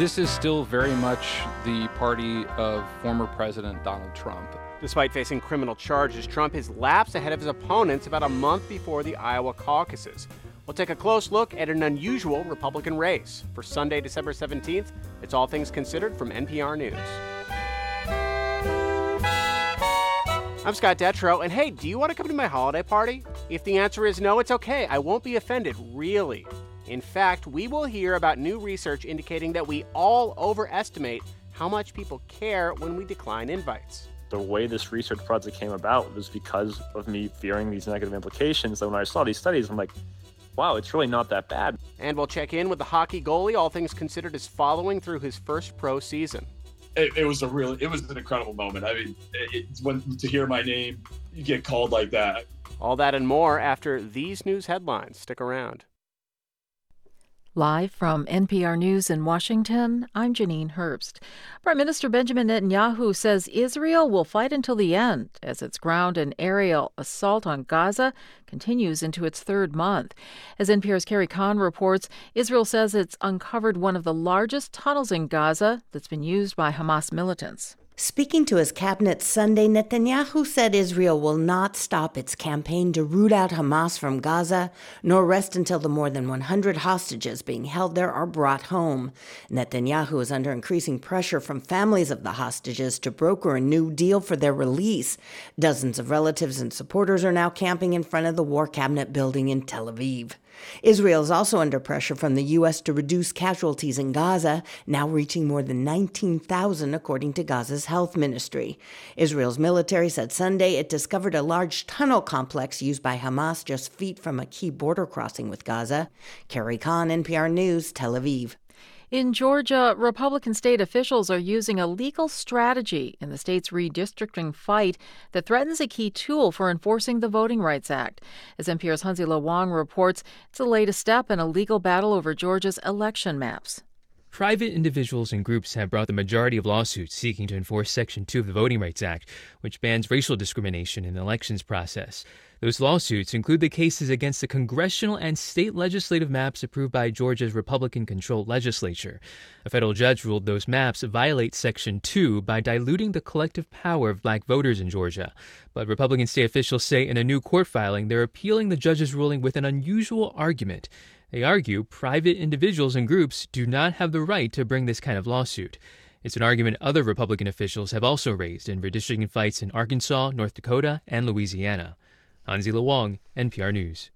This is still very much the party of former President Donald Trump. Despite facing criminal charges, Trump has lapsed ahead of his opponents about a month before the Iowa caucuses. We'll take a close look at an unusual Republican race. For Sunday, December 17th, it's All Things Considered from NPR News. I'm Scott Detrow, and hey, do you want to come to my holiday party? If the answer is no, it's okay. I won't be offended, really. In fact, we will hear about new research indicating that we all overestimate how much people care when we decline invites. The way this research project came about was because of me fearing these negative implications. So when I saw these studies, I'm like, wow, it's really not that bad. And we'll check in with the hockey goalie, all things considered, is following through his first pro season. It, it was a really, it was an incredible moment. I mean, it, when to hear my name get called like that. All that and more after these news headlines. Stick around. Live from NPR News in Washington, I'm Janine Herbst. Prime Minister Benjamin Netanyahu says Israel will fight until the end as its ground and aerial assault on Gaza continues into its third month. As NPR's Carrie Kahn reports, Israel says it's uncovered one of the largest tunnels in Gaza that's been used by Hamas militants. Speaking to his cabinet Sunday, Netanyahu said Israel will not stop its campaign to root out Hamas from Gaza, nor rest until the more than 100 hostages being held there are brought home. Netanyahu is under increasing pressure from families of the hostages to broker a new deal for their release. Dozens of relatives and supporters are now camping in front of the War Cabinet building in Tel Aviv. Israel is also under pressure from the U.S. to reduce casualties in Gaza, now reaching more than 19,000, according to Gaza's health ministry. Israel's military said Sunday it discovered a large tunnel complex used by Hamas just feet from a key border crossing with Gaza. Carrie Kahn, NPR News, Tel Aviv. In Georgia, Republican state officials are using a legal strategy in the state's redistricting fight that threatens a key tool for enforcing the Voting Rights Act. As NPR's Hansi-Lo Wang reports, it's the latest step in a legal battle over Georgia's election maps. Private individuals and groups have brought the majority of lawsuits seeking to enforce Section 2 of the Voting Rights Act, which bans racial discrimination in the elections process. Those lawsuits include the cases against the congressional and state legislative maps approved by Georgia's Republican controlled legislature. A federal judge ruled those maps violate Section 2 by diluting the collective power of black voters in Georgia. But Republican state officials say in a new court filing they're appealing the judge's ruling with an unusual argument. They argue private individuals and groups do not have the right to bring this kind of lawsuit. It's an argument other Republican officials have also raised in redistricting fights in Arkansas, North Dakota, and Louisiana. Hansi-Lo Wang, NPR News.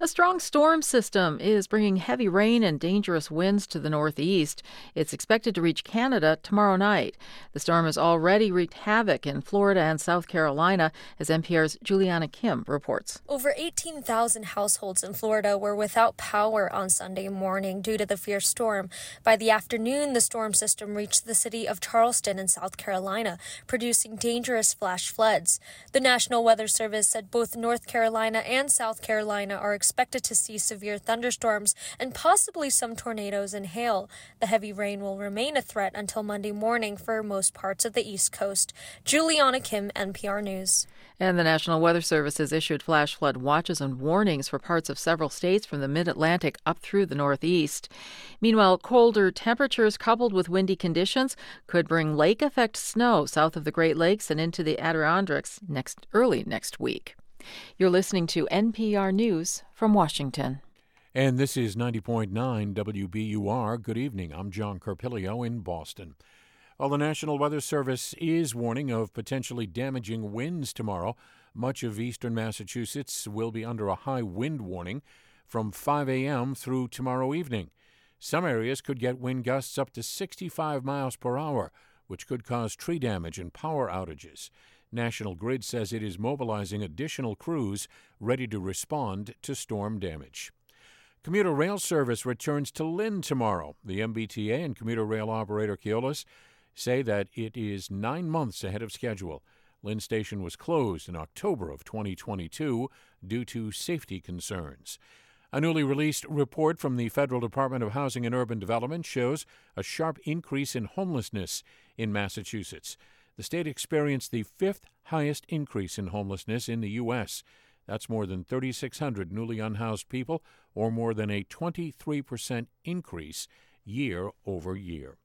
A strong storm system is bringing heavy rain and dangerous winds to the northeast. It's expected to reach Canada tomorrow night. The storm has already wreaked havoc in Florida and South Carolina, as NPR's Juliana Kim reports. Over 18,000 households in Florida were without power on Sunday morning due to the fierce storm. By the afternoon, the storm system reached the city of Charleston in South Carolina, producing dangerous flash floods. The National Weather Service said both North Carolina and South Carolina are to see severe thunderstorms and possibly some tornadoes and hail. The heavy rain will remain a threat until Monday morning for most parts of the East Coast. Juliana Kim, NPR News. And the National Weather Service has issued flash flood watches and warnings for parts of several states from the mid Atlantic up through the Northeast. Meanwhile, colder temperatures coupled with windy conditions could bring lake effect snow south of the Great Lakes and into the Adirondacks next early next week. You're listening to NPR News from Washington. And this is 90.9 WBUR. Good evening. I'm John Carpilio in Boston. Well, the National Weather Service is warning of potentially damaging winds tomorrow. Much of eastern Massachusetts will be under a high wind warning from 5 a.m. through tomorrow evening. Some areas could get wind gusts up to 65 miles per hour, which could cause tree damage and power outages. National Grid says it is mobilizing additional crews ready to respond to storm damage. Commuter rail service returns to Lynn tomorrow. The MBTA and commuter rail operator Keolis say that it is nine months ahead of schedule. Lynn Station was closed in October of 2022 due to safety concerns. A newly released report from the Federal Department of Housing and Urban Development shows a sharp increase in homelessness in Massachusetts. The state experienced the fifth highest increase in homelessness in the U.S. That's more than 3,600 newly unhoused people, or more than a 23% increase year over year.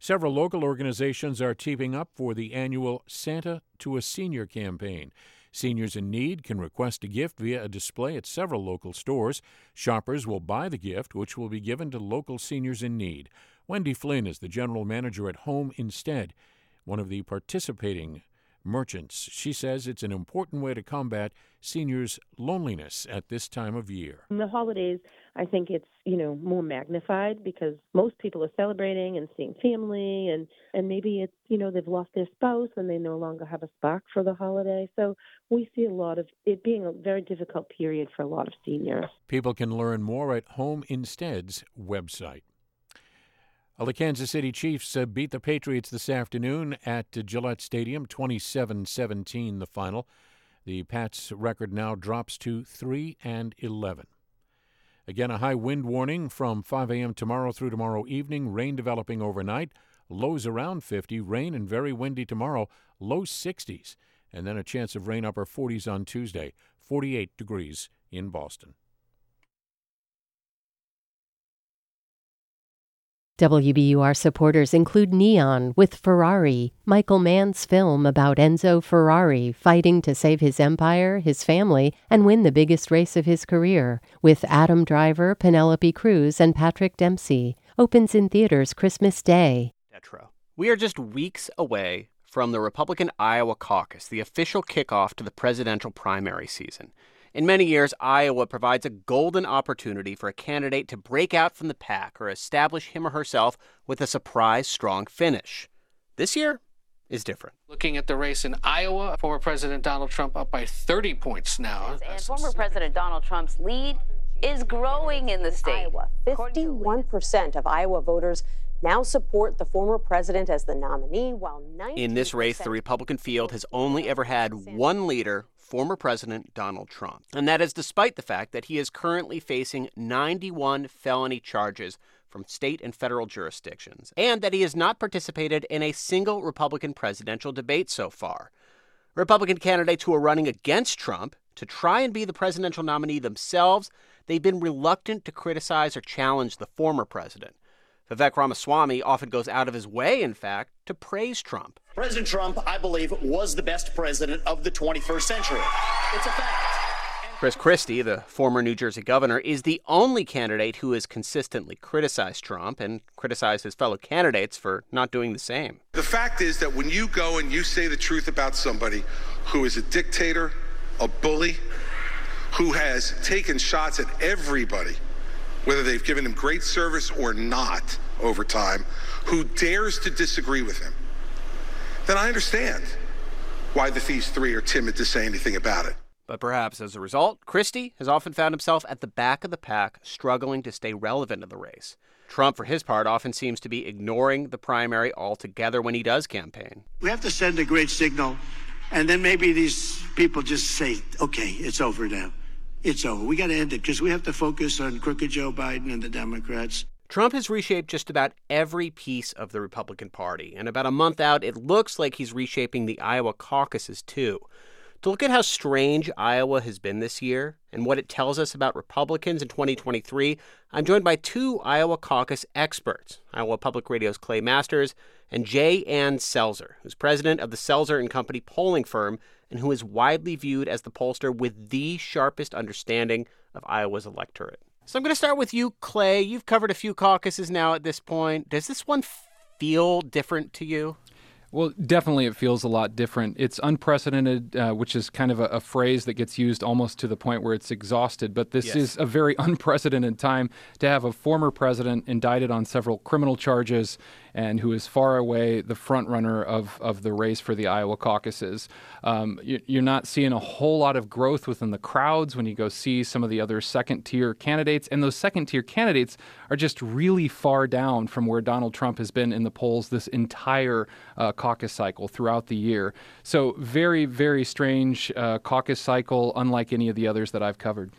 Several local organizations are teaming up for the annual Santa to a Senior campaign. Seniors in need can request a gift via a display at several local stores. Shoppers will buy the gift, which will be given to local seniors in need. Wendy Flynn is the general manager at Home Instead, one of the participating merchants. She says it's an important way to combat seniors' loneliness at this time of year. In the holidays, I think it's, you know, more magnified because most people are celebrating and seeing family and and maybe it's, you know, they've lost their spouse and they no longer have a spark for the holiday. So we see a lot of it being a very difficult period for a lot of seniors. People can learn more at Home Instead's website. Well, the Kansas City Chiefs uh, beat the Patriots this afternoon at uh, Gillette Stadium, 27 17 the final. The Pats' record now drops to 3 and 11. Again, a high wind warning from 5 a.m. tomorrow through tomorrow evening, rain developing overnight, lows around 50, rain and very windy tomorrow, low 60s, and then a chance of rain upper 40s on Tuesday, 48 degrees in Boston. WBUR supporters include Neon with Ferrari, Michael Mann's film about Enzo Ferrari fighting to save his empire, his family, and win the biggest race of his career, with Adam Driver, Penelope Cruz, and Patrick Dempsey. Opens in theaters Christmas Day. We are just weeks away from the Republican Iowa caucus, the official kickoff to the presidential primary season. In many years, Iowa provides a golden opportunity for a candidate to break out from the pack or establish him or herself with a surprise strong finish. This year is different. Looking at the race in Iowa, former President Donald Trump up by 30 points now. And former President Donald Trump's lead is growing in the state. Iowa. 51% of Iowa voters now support the former president as the nominee, while 90 In this race, the Republican field has only ever had one leader, former President Donald Trump. And that is despite the fact that he is currently facing 91 felony charges from state and federal jurisdictions, and that he has not participated in a single Republican presidential debate so far. Republican candidates who are running against Trump to try and be the presidential nominee themselves, they've been reluctant to criticize or challenge the former president. Vivek Ramaswamy often goes out of his way, in fact, to praise Trump. President Trump, I believe, was the best president of the 21st century. It's a fact. Chris Christie, the former New Jersey governor, is the only candidate who has consistently criticized Trump and criticized his fellow candidates for not doing the same. The fact is that when you go and you say the truth about somebody who is a dictator, a bully, who has taken shots at everybody, whether they've given him great service or not over time, who dares to disagree with him, then I understand why the these three are timid to say anything about it. But perhaps as a result, Christie has often found himself at the back of the pack, struggling to stay relevant in the race. Trump, for his part, often seems to be ignoring the primary altogether when he does campaign. We have to send a great signal, and then maybe these people just say, okay, it's over now. It's over. We got to end it because we have to focus on crooked Joe Biden and the Democrats. Trump has reshaped just about every piece of the Republican Party, and about a month out, it looks like he's reshaping the Iowa caucuses too. To look at how strange Iowa has been this year and what it tells us about Republicans in 2023, I'm joined by two Iowa caucus experts Iowa Public Radio's Clay Masters and J. Ann Selzer, who's president of the Selzer and Company polling firm and who is widely viewed as the pollster with the sharpest understanding of Iowa's electorate. So I'm going to start with you, Clay. You've covered a few caucuses now at this point. Does this one feel different to you? Well, definitely it feels a lot different. It's unprecedented, uh, which is kind of a, a, phrase that gets used almost to the point where it's exhausted. But this yes. is a very unprecedented time to have a former president indicted on several criminal charges and who is far away the front runner of, of the race for the Iowa caucuses. Um, you, you're not seeing a whole lot of growth within the crowds when you go see some of the other second tier candidates. And those second tier candidates are just really far down from where Donald Trump has been in the polls this entire uh, caucus cycle throughout the year. So, very, very strange uh, caucus cycle, unlike any of the others that I've covered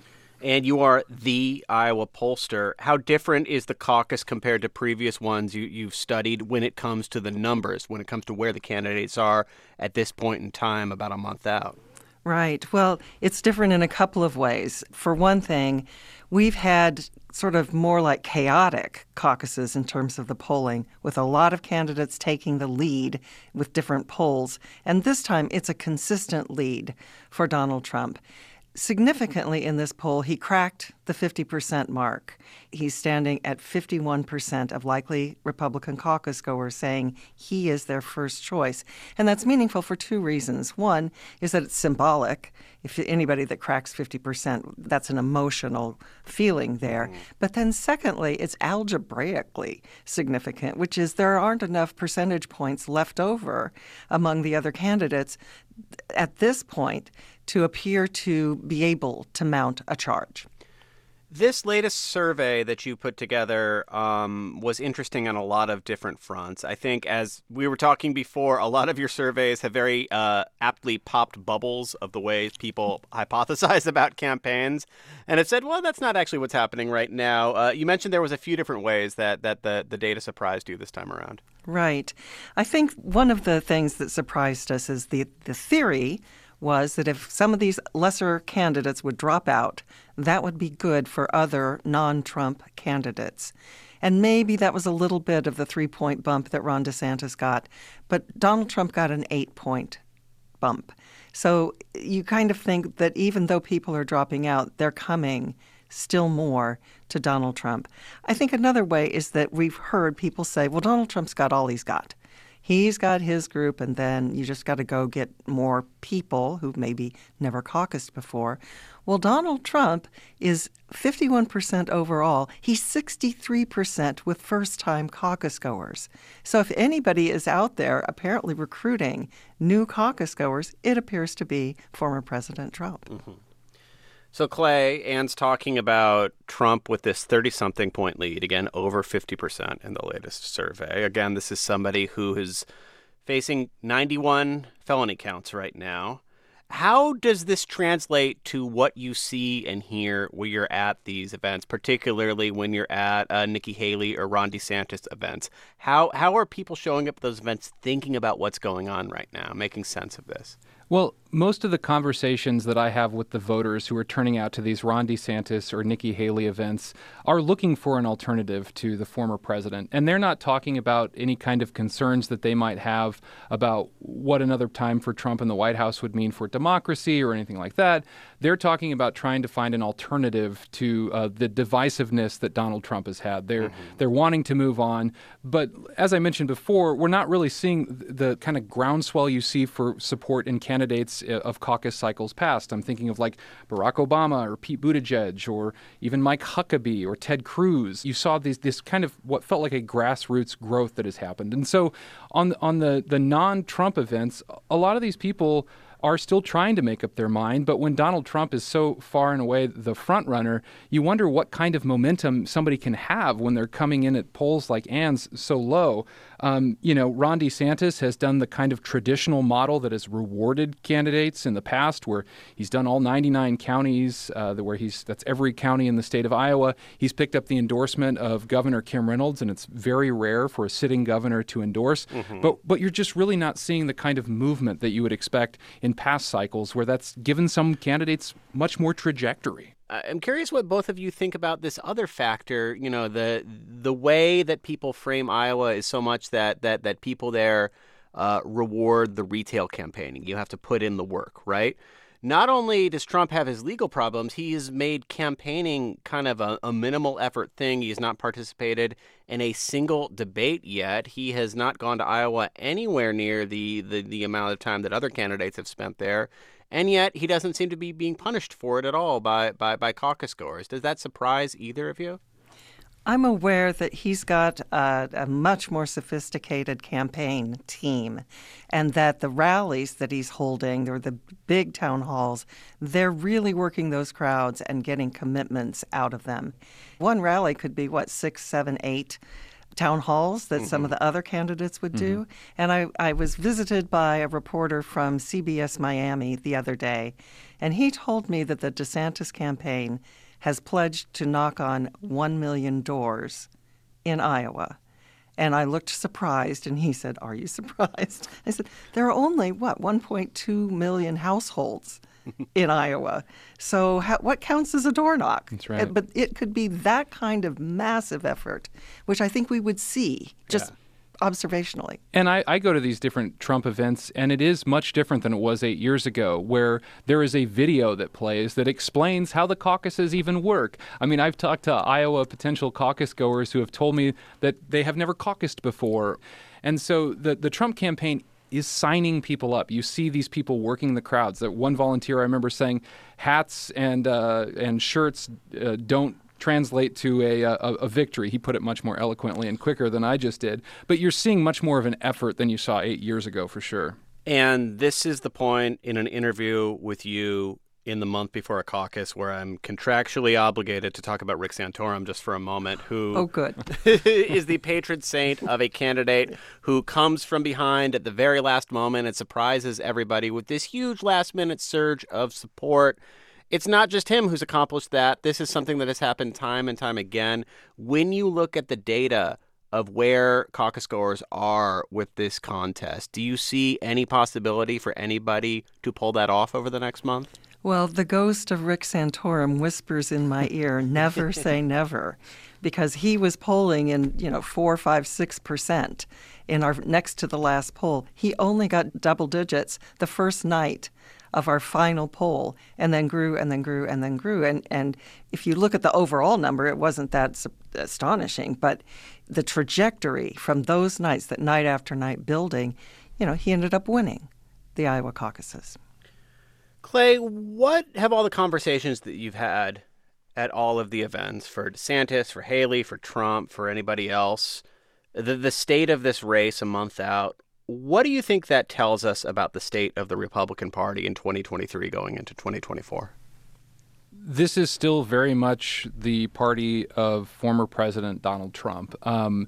and you are the Iowa pollster. How different is the caucus compared to previous ones you, you've studied when it comes to the numbers, when it comes to where the candidates are at this point in time, about a month out? Right. Well, it's different in a couple of ways. For one thing, we've had sort of more like chaotic caucuses in terms of the polling, with a lot of candidates taking the lead with different polls. And this time it's a consistent lead for Donald Trump. Significantly in this poll, he cracked the 50% mark. He's standing at 51% of likely Republican caucus goers saying he is their first choice. And that's meaningful for two reasons. One is that it's symbolic. If anybody that cracks 50%, that's an emotional feeling there. Mm-hmm. But then, secondly, it's algebraically significant, which is there aren't enough percentage points left over among the other candidates at this point to appear to be able to mount a charge. This latest survey that you put together um, was interesting on a lot of different fronts. I think, as we were talking before, a lot of your surveys have very uh, aptly popped bubbles of the way people hypothesize about campaigns, and it said, "Well, that's not actually what's happening right now." Uh, you mentioned there was a few different ways that that the the data surprised you this time around. Right. I think one of the things that surprised us is the the theory was that if some of these lesser candidates would drop out, that would be good for other non Trump candidates. And maybe that was a little bit of the three point bump that Ron DeSantis got, but Donald Trump got an eight point bump. So you kind of think that even though people are dropping out, they're coming still more to Donald Trump. I think another way is that we've heard people say, well, Donald Trump's got all he's got. He's got his group, and then you just got to go get more people who maybe never caucused before. Well, Donald Trump is 51% overall. He's 63% with first time caucus goers. So if anybody is out there apparently recruiting new caucus goers, it appears to be former President Trump. Mm-hmm. So, Clay, Ann's talking about Trump with this 30 something point lead, again, over 50% in the latest survey. Again, this is somebody who is facing 91 felony counts right now. How does this translate to what you see and hear when you're at these events, particularly when you're at uh, Nikki Haley or Ron DeSantis events? How, how are people showing up at those events thinking about what's going on right now, making sense of this? Well, most of the conversations that I have with the voters who are turning out to these Ron DeSantis or Nikki Haley events are looking for an alternative to the former president. And they're not talking about any kind of concerns that they might have about what another time for Trump in the White House would mean for democracy or anything like that. They're talking about trying to find an alternative to uh, the divisiveness that Donald Trump has had. They're, mm-hmm. they're wanting to move on. But as I mentioned before, we're not really seeing the kind of groundswell you see for support in candidates Uh, of caucus cycles past. I'm thinking of like Barack Obama or Pete Buttigieg or even Mike Huckabee or Ted Cruz. You saw this kind of what felt like a grassroots growth that has happened. And so on on the the non-Trump events, a lot of these people are still trying to make up their mind. But when Donald Trump is so far and away the front runner, you wonder what kind of momentum somebody can have when they're coming in at polls like Ann's so low. Um, you know, Ron DeSantis has done the kind of traditional model that has rewarded candidates in the past, where he's done all 99 counties, uh, where he's that's every county in the state of Iowa. He's picked up the endorsement of Governor Kim Reynolds, and it's very rare for a sitting governor to endorse. Mm-hmm. But but you're just really not seeing the kind of movement that you would expect in past cycles, where that's given some candidates much more trajectory. I'm curious what both of you think about this other factor. You know, the the way that people frame Iowa is so much that that that people there uh, reward the retail campaigning. You have to put in the work, right? Not only does Trump have his legal problems, he has made campaigning kind of a, a, minimal effort thing. He has not participated in a single debate yet. He has not gone to Iowa anywhere near the, the, the amount of time that other candidates have spent there and yet he doesn't seem to be being punished for it at all by, by, by caucus goers. Does that surprise either of you? I'm aware that he's got a, a, much more sophisticated campaign team, and that the rallies that he's holding, or the big town halls, they're really working those crowds and getting commitments out of them. One rally could be, what, six, seven, eight town halls that mm-hmm. some of the other candidates would do. Mm-hmm. And I, I was visited by a reporter from CBS Miami the other day, and he told me that the DeSantis campaign has pledged to knock on 1 million doors in Iowa. And I looked surprised, and he said, Are you surprised? I said, There are only, what, 1.2 million households in Iowa. So, how, what counts as a door knock? That's right. But it could be that kind of massive effort, which I think we would see just yeah observationally. And I, I, go to these different Trump events, and it is much different than it was eight years ago, where there is a video that plays that explains how the caucuses even work. I mean, I've talked to Iowa potential caucus goers who have told me that they have never caucused before. And so the, the Trump campaign is signing people up. You see these people working the crowds. That one volunteer I remember saying, hats and uh, and shirts uh, don't translate to a, a, a, victory. He put it much more eloquently and quicker than I just did. But you're seeing much more of an effort than you saw eight years ago, for sure. And this is the point in an interview with you in the month before a caucus where I'm contractually obligated to talk about Rick Santorum just for a moment, who oh good is the patron saint of a candidate who comes from behind at the very last moment and surprises everybody with this huge last minute surge of support it's not just him who's accomplished that. This is something that has happened time and time again. When you look at the data of where caucus goers are with this contest, do you see any possibility for anybody to pull that off over the next month? Well, the ghost of Rick Santorum whispers in my ear, never say never, because he was polling in, you know, four, five, six percent in our next to the last poll. He only got double digits the first night of our final poll and then grew and then grew and then grew. And, and if you look at the overall number, it wasn't that astonishing, but the trajectory from those nights, that night after night building, you know, he ended up winning the Iowa caucuses. Clay, what have all the conversations that you've had at all of the events for DeSantis, for Haley, for Trump, for anybody else, the, the state of this race a month out, what do you think that tells us about the state of the Republican Party in 2023 going into 2024? This is still very much the party of former President Donald Trump. Um,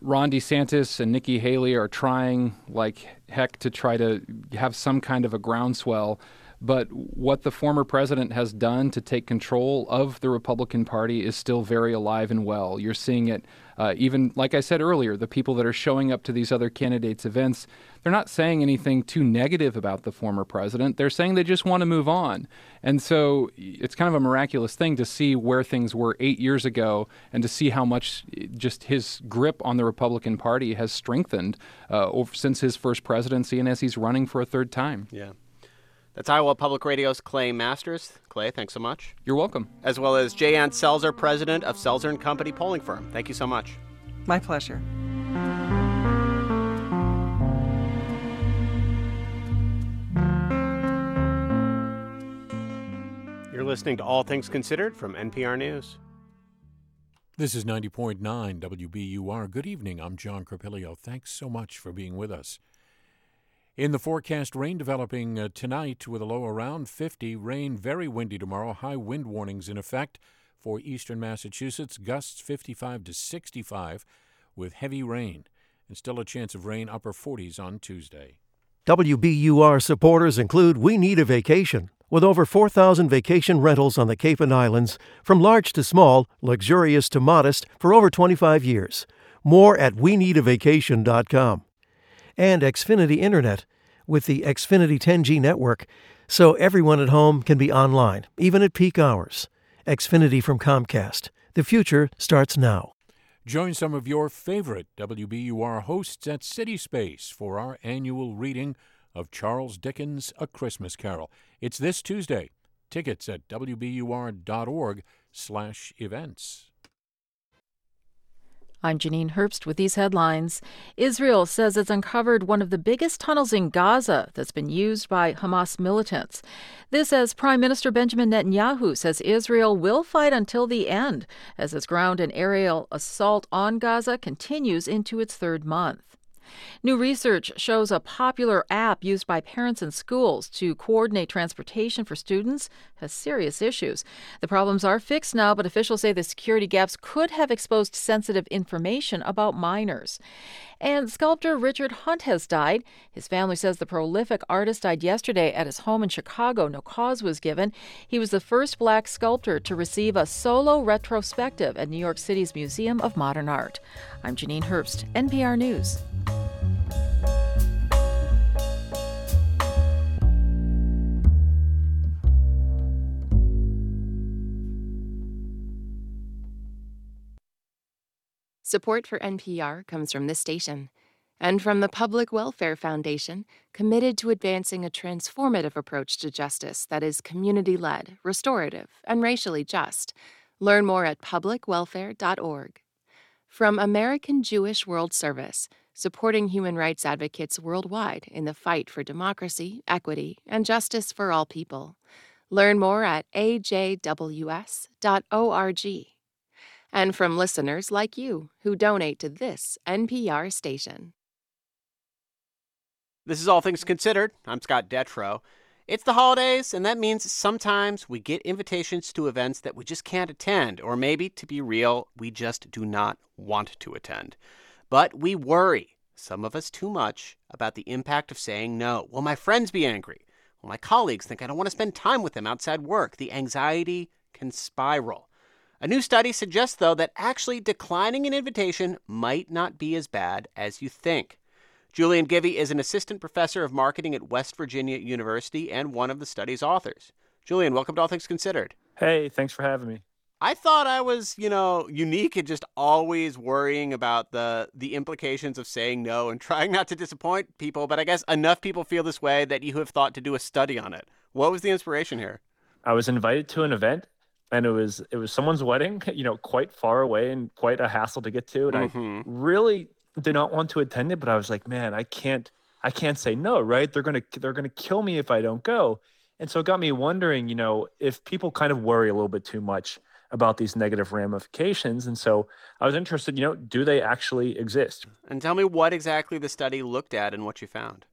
Ron DeSantis and Nikki Haley are trying like heck to try to have some kind of a groundswell but what the former president has done to take control of the Republican Party is still very alive and well. You're seeing it, uh, even like I said earlier, the people that are showing up to these other candidates' events, they're not saying anything too negative about the former president. They're saying they just want to move on. And so it's kind of a miraculous thing to see where things were eight years ago and to see how much just his grip on the Republican Party has strengthened uh, over, since his first presidency and as he's running for a third time. Yeah. That's Iowa Public Radio's Clay Masters. Clay, thanks so much. You're welcome. As well as J. Ann Selzer, president of Selzer and Company Polling Firm. Thank you so much. My pleasure. You're listening to All Things Considered from NPR News. This is 90.9 WBUR. Good evening. I'm John Carpilio. Thanks so much for being with us. In the forecast, rain developing uh, tonight with a low around 50. Rain very windy tomorrow. High wind warnings in effect for eastern Massachusetts. Gusts 55 to 65 with heavy rain. And still a chance of rain upper 40s on Tuesday. WBUR supporters include We Need a Vacation. With over 4,000 vacation rentals on the Cape and Islands, from large to small, luxurious to modest, for over 25 years. More at we need a vacation.com and Xfinity Internet with the Xfinity 10G network, so everyone at home can be online, even at peak hours. Xfinity from Comcast. The future starts now. Join some of your favorite WBUR hosts at City Space for our annual reading of Charles Dickens' A Christmas Carol. It's this Tuesday. Tickets at wbur.org/events. I'm Janine Herbst with these headlines. Israel says it's uncovered one of the biggest tunnels in Gaza that's been used by Hamas militants. This as Prime Minister Benjamin Netanyahu says Israel will fight until the end as its ground and aerial assault on Gaza continues into its third month. New research shows a popular app used by parents and schools to coordinate transportation for students has serious issues. The problems are fixed now, but officials say the security gaps could have exposed sensitive information about minors. And sculptor Richard Hunt has died. His family says the prolific artist died yesterday at his home in Chicago. No cause was given. He was the first black sculptor to receive a solo retrospective at New York City's Museum of Modern Art. I'm Janine Herbst, NPR News. Support for NPR comes from this station and from the Public Welfare Foundation, committed to advancing a transformative approach to justice that is community led, restorative, and racially just. Learn more at publicwelfare.org. From American Jewish World Service, supporting human rights advocates worldwide in the fight for democracy, equity, and justice for all people. Learn more at ajws.org. And from listeners like you who donate to this NPR station. This is All Things Considered. I'm Scott Detrow. It's the holidays, and that means sometimes we get invitations to events that we just can't attend, or maybe, to be real, we just do not want to attend. But we worry, some of us too much, about the impact of saying no. Will my friends be angry? Will my colleagues think I don't want to spend time with them outside work? The anxiety can spiral. A new study suggests, though, that actually declining an invitation might not be as bad as you think. Julian Givi is an assistant professor of marketing at West Virginia University and one of the study's authors. Julian, welcome to All Things Considered. Hey, thanks for having me. I thought I was, you know, unique and just always worrying about the the implications of saying no and trying not to disappoint people, but I guess enough people feel this way that you have thought to do a study on it. What was the inspiration here? I was invited to an event and it was it was someone's wedding, you know, quite far away and quite a hassle to get to and mm-hmm. I really did not want to attend it, but I was like, man, I can't I can't say no, right? They're gonna they're gonna kill me if I don't go. And so it got me wondering, you know, if people kind of worry a little bit too much about these negative ramifications. And so I was interested, you know, do they actually exist? And tell me what exactly the study looked at and what you found.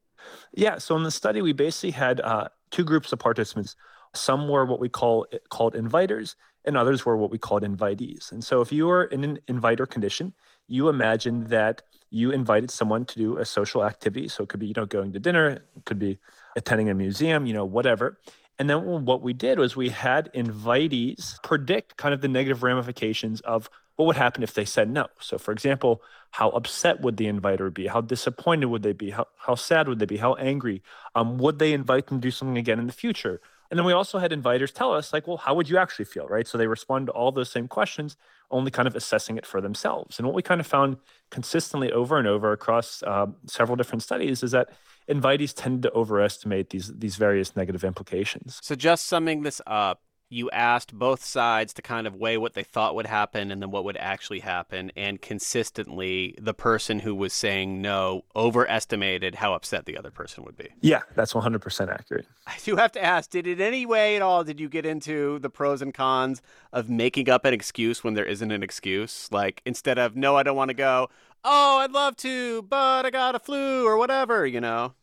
Yeah, so in the study, we basically had uh, two groups of participants. Some were what we call called inviters, and others were what we called invitees. And so if you were in an inviter condition, you imagine that you invited someone to do a social activity. So it could be, you know, going to dinner, it could be attending a museum, you know, whatever. And then what we did was we had invitees predict kind of the negative ramifications of what would happen if they said no. So, for example, how upset would the inviter be? How disappointed would they be? How, how sad would they be? How angry? Um, would they invite them to do something again in the future? And then we also had inviters tell us, like, well, how would you actually feel, right? So they respond to all those same questions, only kind of assessing it for themselves. And what we kind of found consistently over and over across uh, several different studies is that invitees tend to overestimate these these various negative implications. So just summing this up, you asked both sides to kind of weigh what they thought would happen and then what would actually happen. And consistently, the person who was saying no overestimated how upset the other person would be. Yeah, that's 100% accurate. I do have to ask did in any way at all did you get into the pros and cons of making up an excuse when there isn't an excuse? Like instead of, no, I don't want to go, oh, I'd love to, but I got a flu or whatever, you know?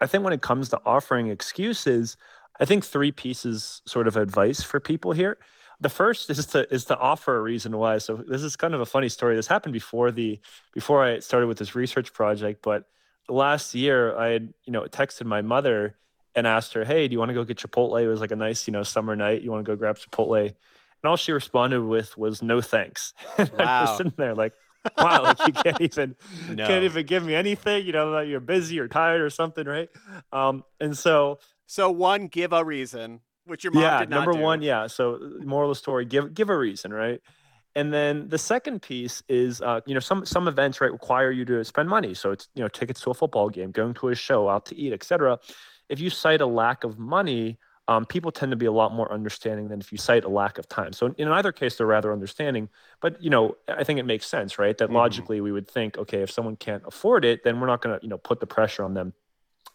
I think when it comes to offering excuses, I think three pieces sort of advice for people here. The first is to is to offer a reason why. So this is kind of a funny story. This happened before the before I started with this research project, but last year I had, you know, texted my mother and asked her, "Hey, do you want to go get Chipotle?" It was like a nice, you know, summer night. You want to go grab Chipotle? And all she responded with was, "No, thanks." Wow. I was sitting there like, wow, like you can't even no. can't even give me anything, you know, that you're busy or tired or something, right? Um, and so so one, give a reason, which your mom yeah, did not number do. one, yeah. So moral of the story, give give a reason, right? And then the second piece is, uh, you know, some some events right require you to spend money. So it's you know tickets to a football game, going to a show, out to eat, etc. If you cite a lack of money, um, people tend to be a lot more understanding than if you cite a lack of time. So in either case, they're rather understanding. But you know, I think it makes sense, right? That mm-hmm. logically we would think, okay, if someone can't afford it, then we're not going to you know put the pressure on them.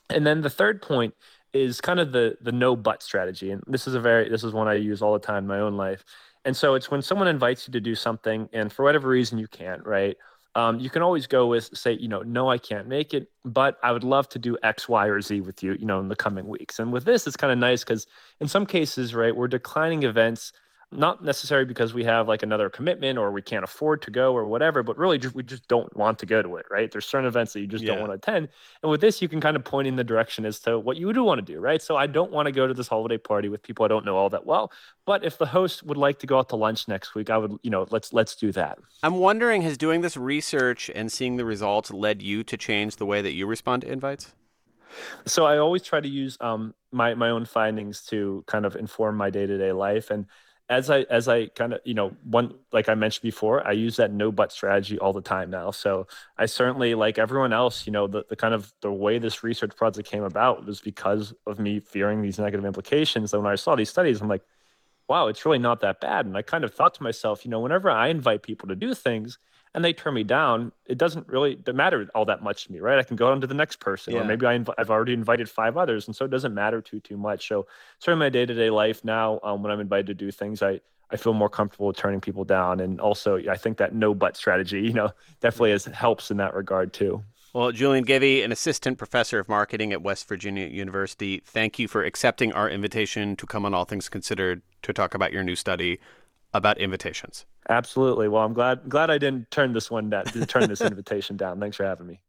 And then the third point is kind of the the no but strategy and this is a very this is one i use all the time in my own life and so it's when someone invites you to do something and for whatever reason you can't right um, you can always go with say you know no i can't make it but i would love to do x y or z with you you know in the coming weeks. And with this it's kind of nice because in some cases right we're declining events not necessarily because we have like another commitment or we can't afford to go or whatever, but really just we just don't want to go to it, right? There's certain events that you just yeah. don't want to attend. And with this, you can kind of point in the direction as to what you do want to do, right? So I don't want to go to this holiday party with people I don't know all that well. But if the host would like to go out to lunch next week, I would, you know, let's let's do that. I'm wondering, has doing this research and seeing the results led you to change the way that you respond to invites? So I always try to use um, my my own findings to kind of inform my day to day life, and as I as I kind of you know one like I mentioned before, I use that no but strategy all the time now. So I certainly like everyone else, you know, the, the kind of the way this research project came about was because of me fearing these negative implications. That when I saw these studies, I'm like, wow, it's really not that bad. And I kind of thought to myself, you know, whenever I invite people to do things, and they turn me down, it doesn't really matter all that much to me, right? I can go on to the next person, yeah. or maybe I inv- I've already invited five others, and so it doesn't matter too too much. So, sort of my day to day life now, um, when I'm invited to do things, I I feel more comfortable turning people down, and also I think that no but strategy, you know, definitely has, helps in that regard too. Well, Julian Givi, an assistant professor of marketing at West Virginia University, thank you for accepting our invitation to come on All Things Considered to talk about your new study about invitations. Absolutely. Well, I'm glad glad I didn't turn this one down, turn this invitation down. Thanks for having me.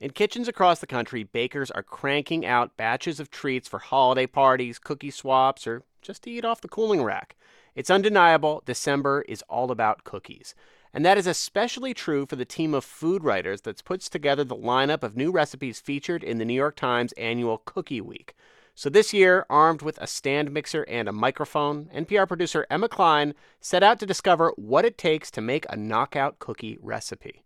In kitchens across the country, bakers are cranking out batches of treats for holiday parties, cookie swaps, or just to eat off the cooling rack. It's undeniable December is all about cookies. And that is especially true for the team of food writers that puts together the lineup of new recipes featured in the New York Times annual Cookie Week. So this year, armed with a stand mixer and a microphone, NPR producer Emma Klein set out to discover what it takes to make a knockout cookie recipe.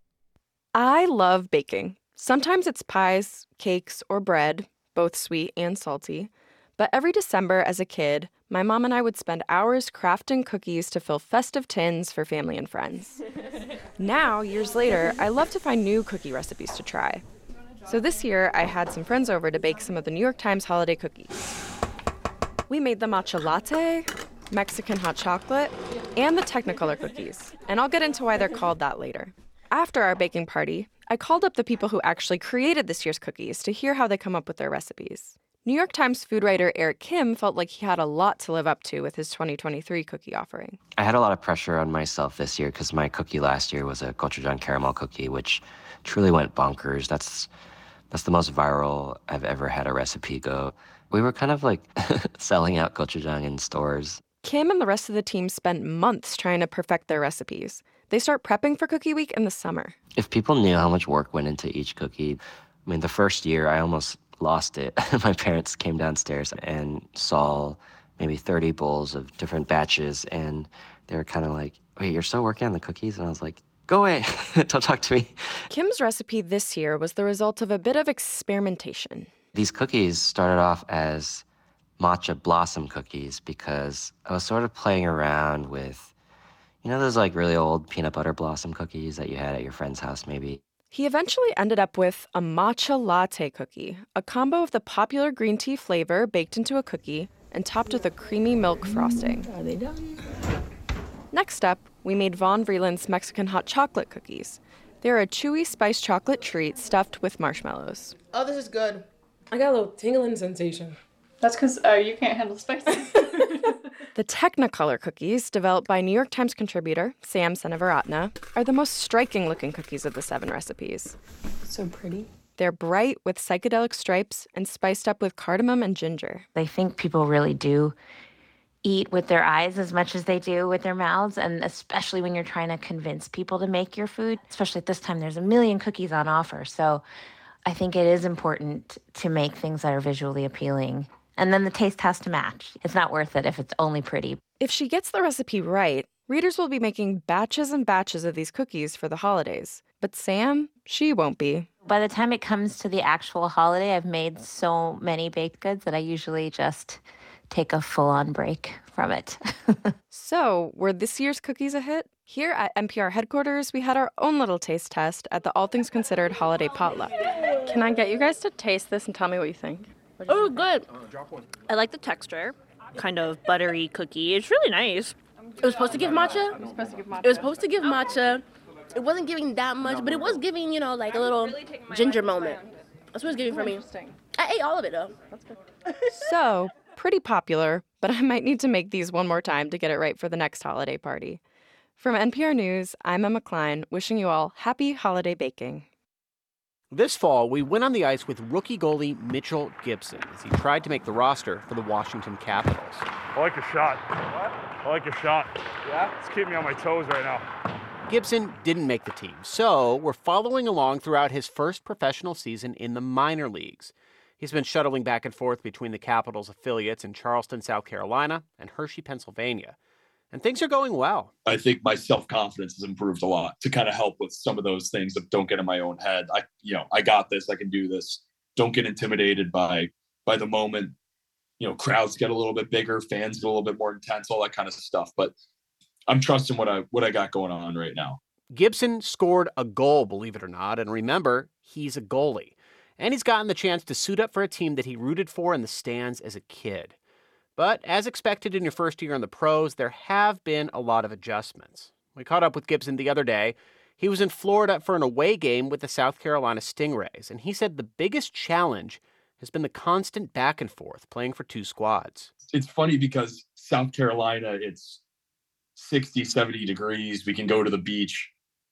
I love baking. Sometimes it's pies, cakes, or bread, both sweet and salty. But every December as a kid, my mom and I would spend hours crafting cookies to fill festive tins for family and friends. now, years later, I love to find new cookie recipes to try. So this year, I had some friends over to bake some of the New York Times holiday cookies. We made the matcha latte, Mexican hot chocolate, and the Technicolor cookies. And I'll get into why they're called that later. After our baking party, I called up the people who actually created this year's cookies to hear how they come up with their recipes. New York Times food writer Eric Kim felt like he had a lot to live up to with his 2023 cookie offering. I had a lot of pressure on myself this year because my cookie last year was a gochujang caramel cookie, which truly went bonkers. That's that's the most viral I've ever had a recipe go. We were kind of like selling out gochujang in stores. Kim and the rest of the team spent months trying to perfect their recipes. They start prepping for Cookie Week in the summer. If people knew how much work went into each cookie, I mean, the first year I almost lost it. My parents came downstairs and saw maybe 30 bowls of different batches, and they were kind of like, Wait, you're still working on the cookies? And I was like, Go away. Don't talk to me. Kim's recipe this year was the result of a bit of experimentation. These cookies started off as matcha blossom cookies because I was sort of playing around with, you know, those like really old peanut butter blossom cookies that you had at your friend's house, maybe. He eventually ended up with a matcha latte cookie, a combo of the popular green tea flavor baked into a cookie and topped with a creamy milk frosting. Are they done? Next up, we made Vaughn Vreeland's Mexican hot chocolate cookies. They're a chewy spiced chocolate treat stuffed with marshmallows. Oh, this is good. I got a little tingling sensation. That's because uh, you can't handle spice. the Technicolor cookies, developed by New York Times contributor Sam Seneviratne, are the most striking looking cookies of the seven recipes. So pretty. They're bright with psychedelic stripes and spiced up with cardamom and ginger. I think people really do eat with their eyes as much as they do with their mouths. And especially when you're trying to convince people to make your food, especially at this time, there's a million cookies on offer. So I think it is important to make things that are visually appealing. And then the taste has to match. It's not worth it if it's only pretty. If she gets the recipe right, readers will be making batches and batches of these cookies for the holidays. But Sam, she won't be. By the time it comes to the actual holiday, I've made so many baked goods that I usually just take a full on break from it. so, were this year's cookies a hit? Here at NPR headquarters, we had our own little taste test at the All Things Considered holiday potluck. Can I get you guys to taste this and tell me what you think? Oh, good. I like the texture. Kind of buttery cookie. It's really nice. It was supposed to give matcha. It was supposed to give matcha. It was supposed to give matcha. It wasn't giving that much, but it was giving, you know, like a little ginger moment. That's what it was giving for me. I ate all of it though. So, pretty popular, but I might need to make these one more time to get it right for the next holiday party. From NPR News, I'm Emma Klein, wishing you all happy holiday baking. This fall, we went on the ice with rookie goalie Mitchell Gibson as he tried to make the roster for the Washington Capitals. I like a shot. What? I like a shot. Yeah? It's keeping me on my toes right now. Gibson didn't make the team, so we're following along throughout his first professional season in the minor leagues. He's been shuttling back and forth between the Capitals affiliates in Charleston, South Carolina, and Hershey, Pennsylvania. and things are going well. I think my self confidence has improved a lot to kind of help with some of those things that don't get in my own head. I, you know, I got this. I can do this. Don't get intimidated by by the moment. You know, crowds get a little bit bigger, fans get a little bit more intense, all that kind of stuff. But I'm trusting what I what I got going on right now. Gibson scored a goal, believe it or not, and remember, he's a goalie. And he's gotten the chance to suit up for a team that he rooted for in the stands as a kid. But as expected in your first year in the pros, there have been a lot of adjustments. We caught up with Gibson the other day. He was in Florida for an away game with the South Carolina Stingrays, and he said the biggest challenge has been the constant back and forth playing for two squads. It's funny because South Carolina, it's 60, 70 degrees. We can go to the beach,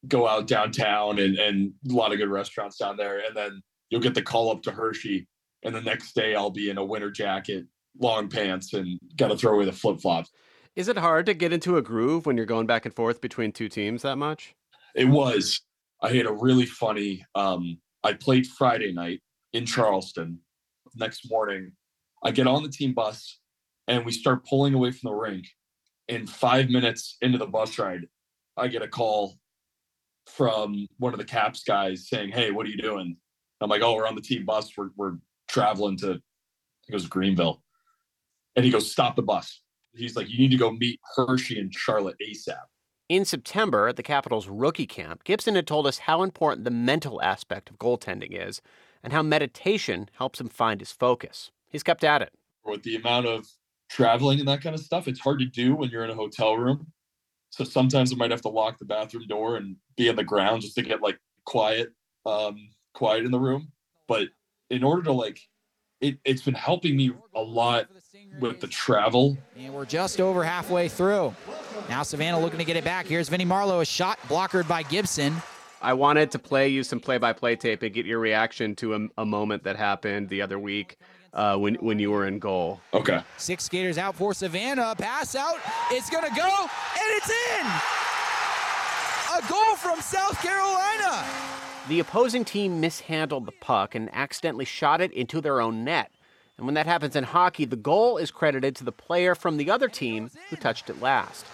go out downtown, and, and a lot of good restaurants down there. And then you'll get the call up to Hershey, and the next day I'll be in a winter jacket long pants and got to throw away the flip flops. Is it hard to get into a groove when you're going back and forth between two teams that much? It was. I had a really funny. Um, I played Friday night in Charleston. Next morning, I get on the team bus and we start pulling away from the rink. In five minutes into the bus ride, I get a call from one of the Caps guys saying, "Hey, what are you doing?" I'm like, "Oh, we're on the team bus. We're we're traveling to." It goes Greenville. And he goes, Stop the bus. He's like, You need to go meet Hershey and Charlotte ASAP. In September at the Capitals rookie camp, Gibson had told us how important the mental aspect of goaltending is and how meditation helps him find his focus. He's kept at it. With the amount of traveling and that kind of stuff, it's hard to do when you're in a hotel room. So sometimes I might have to lock the bathroom door and be on the ground just to get like quiet, um, quiet in the room. But in order to like it, it's been helping me a lot with the travel. And we're just over halfway through. Now Savannah looking to get it back. Here's Vinnie Marleau, a shot blockered by Gibson. I wanted to play you some play-by-play tape and get your reaction to a, a moment that happened the other week uh, when when you were in goal. Okay. Six skaters out for Savannah. Pass out. It's gonna go, and it's in. A goal from South Carolina. The opposing team mishandled the puck and accidentally shot it into their own net. And when that happens in hockey, the goal is credited to the player from the other team who touched it last.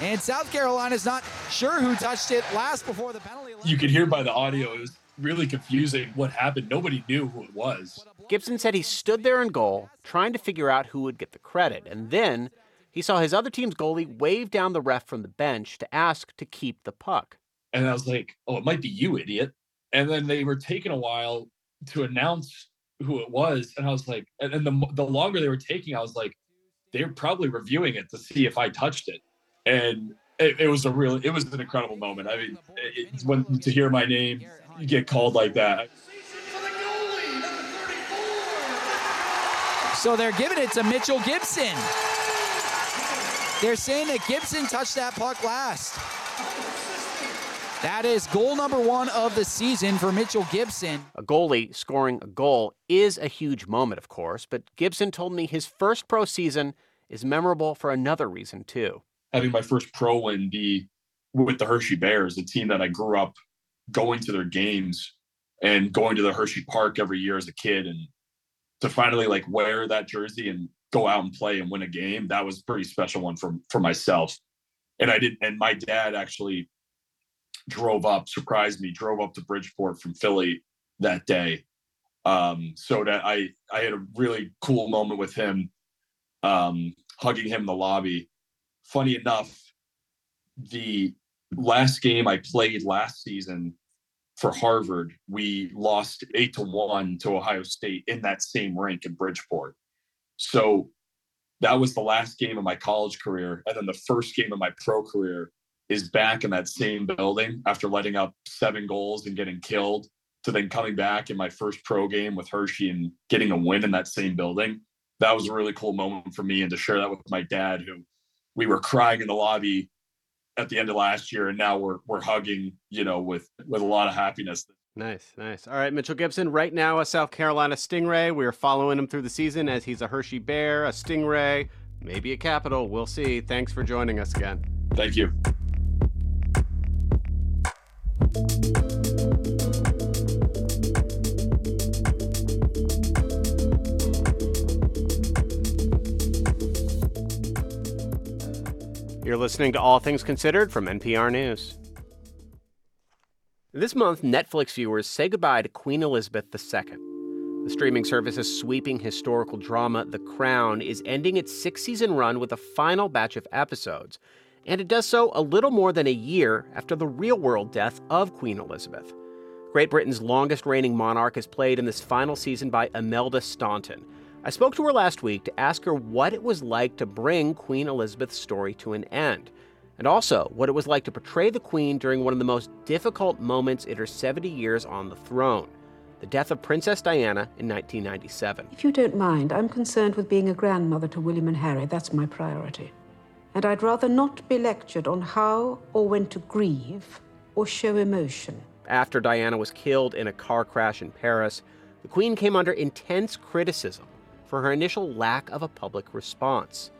And South Carolina's not sure who touched it last before the penalty. You could hear by the audio, it was really confusing what happened. Nobody knew who it was. Gibson said he stood there in goal, trying to figure out who would get the credit. And then he saw his other team's goalie wave down the ref from the bench to ask to keep the puck. And I was like, oh, it might be you, idiot and then they were taking a while to announce who it was. And i was like and, and the, the longer they were taking i was like they were probably reviewing it to see if i touched it. And it, it was a real it was an incredible moment. I mean when to hear my name get called like that. So they're giving it to mitchell gibson. They're saying that gibson touched that puck last that is goal number one of the season for Mitchell Gibson. A goalie scoring a goal is a huge moment, of course, but Gibson told me his first pro season is memorable for another reason, too. Having my first pro win be with the Hershey Bears, the team that I grew up going to their games and going to the Hershey Park every year as a kid, and to finally like wear that jersey and go out and play and win a game, that was a pretty special one for for myself. And I didn't. and my dad actually drove up, surprised me, drove up to Bridgeport from Philly that day. Um, so that I I had a really cool moment with him, um, hugging him in the lobby. Funny enough, the last game I played last season for Harvard, we lost eight to one to Ohio State in that same rink in Bridgeport. So that was the last game of my college career, and then the first game of my pro career is back in that same building after letting up seven goals and getting killed to then coming back in my first pro game with Hershey and getting a win in that same building. That was a really cool moment for me and to share that with my dad who we were crying in the lobby at the end of last year and now we're we're hugging, you know, with with a lot of happiness. Nice, nice. All right, Mitchell Gibson, right now a South Carolina Stingray. We are following him through the season as he's a Hershey Bear, a Stingray, maybe a Capital. We'll see. Thanks for joining us again. Thank you. Listening to All Things Considered from NPR News. This month, Netflix viewers say goodbye to Queen Elizabeth II. The streaming service's sweeping historical drama, The Crown, is ending its six season run with a final batch of episodes, and it does so a little more than a year after the real world death of Queen Elizabeth. Great Britain's longest reigning monarch is played in this final season by Imelda Staunton. I spoke to her last week to ask her what it was like to bring Queen Elizabeth's story to an end and also what it was like to portray the Queen during one of the most difficult moments in her 70 years on the throne the death of Princess Diana in 1997. If you don't mind, I'm concerned with being a grandmother to William and Harry. That's my priority. And I'd rather not be lectured on how or when to grieve or show emotion. After Diana was killed in a car crash in Paris, the Queen came under intense criticism for her initial lack of a public response.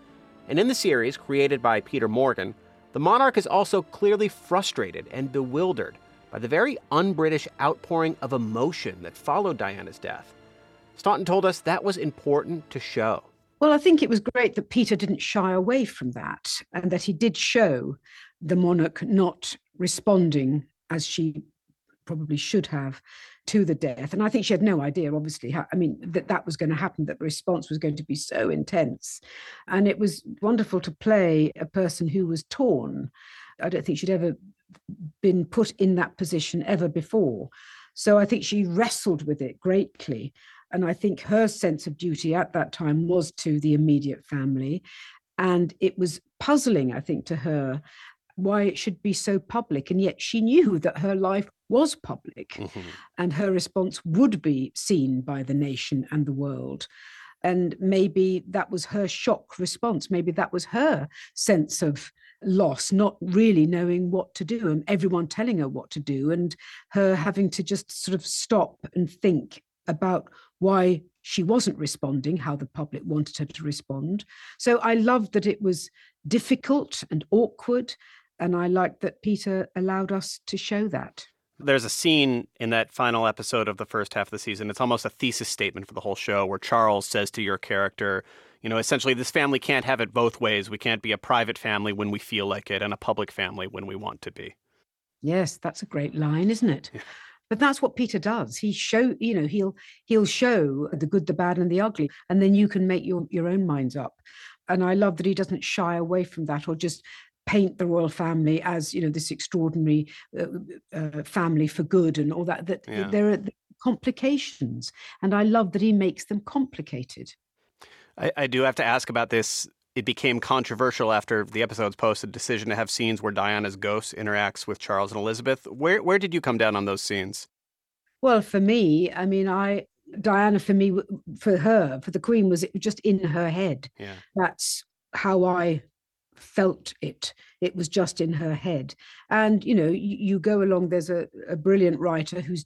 And in the series, created by Peter Morgan, the monarch is also clearly frustrated and bewildered by the very un British outpouring of emotion that followed Diana's death. Staunton told us that was important to show. Well, I think it was great that Peter didn't shy away from that and that he did show the monarch not responding as she probably should have to the death. And I think she had no idea, obviously, how, I mean, that that was going to happen, that the response was going to be so intense. And it was wonderful to play a person who was torn. I don't think she'd ever been put in that position ever before. So I think she wrestled with it greatly. And I think her sense of duty at that time was to the immediate family. And it was puzzling, I think, to her why it should be so public. And yet she knew that her life was public mm-hmm. and her response would be seen by the nation and the world. And maybe that was her shock response. Maybe that was her sense of loss, not really knowing what to do, and everyone telling her what to do, and her having to just sort of stop and think about why she wasn't responding, how the public wanted her to respond. So I loved that it was difficult and awkward and I liked that Peter allowed us to show that. There's a scene in that final episode of the first half of the season. It's almost a thesis statement for the whole show where Charles says to your character, you know, essentially, this family can't have it both ways. We can't be a private family when we feel like it and a public family when we want to be. Yes, that's a great line, isn't it? Yeah. But that's what Peter does. He show, you know, he'll he'll show the good, the bad, and the ugly, and then you can make your your own minds up. And I love that he doesn't shy away from that or just paint the royal family as you know this extraordinary uh, uh, family for good and all that that yeah. there are complications. And i love that he makes them complicated. I, I, do have to ask about this. It became controversial after the episodes posted decision to have scenes where diana's ghost interacts with charles and elizabeth. Where where did you come down on those scenes? Well for me i mean i diana for me for her for the queen was just in her head. Yeah. That's how i felt it. It was just in her head. And, you know, you, you go along, there's a, a brilliant writer who's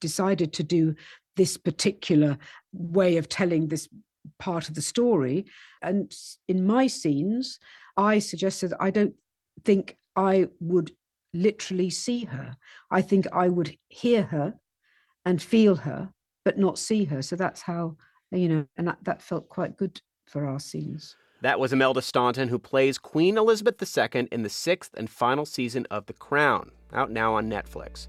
decided to do this particular way of telling this part of the story. And in my scenes, I suggested I don't think I would literally see her. I think I would hear her and feel her, but not see her. So that's how, you know, and that, that felt quite good for our scenes. That was Imelda Staunton, who plays Queen Elizabeth II in the sixth and final season of The Crown, out now on Netflix.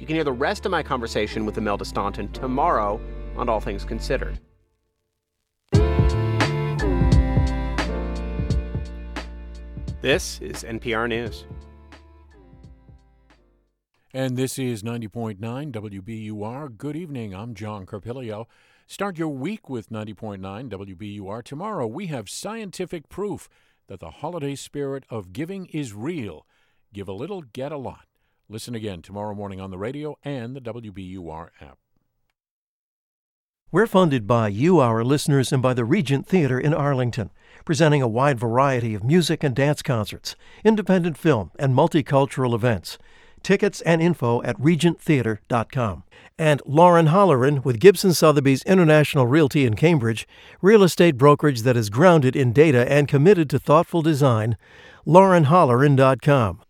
You can hear the rest of my conversation with Imelda Staunton tomorrow on All Things Considered. This is NPR News. And this is 90.9 WBUR. Good evening. I'm John Carpilio. Start your week with 90.9 WBUR. Tomorrow, we have scientific proof that the holiday spirit of giving is real. Give a little, get a lot. Listen again tomorrow morning on the radio and the WBUR app. We're funded by you, our listeners, and by the Regent Theater in Arlington, presenting a wide variety of music and dance concerts, independent film, and multicultural events. Tickets and info at regenttheater.com. And Lauren Holleran with Gibson Sotheby's International Realty in Cambridge, real estate brokerage that is grounded in data and committed to thoughtful design. LaurenHolleran.com.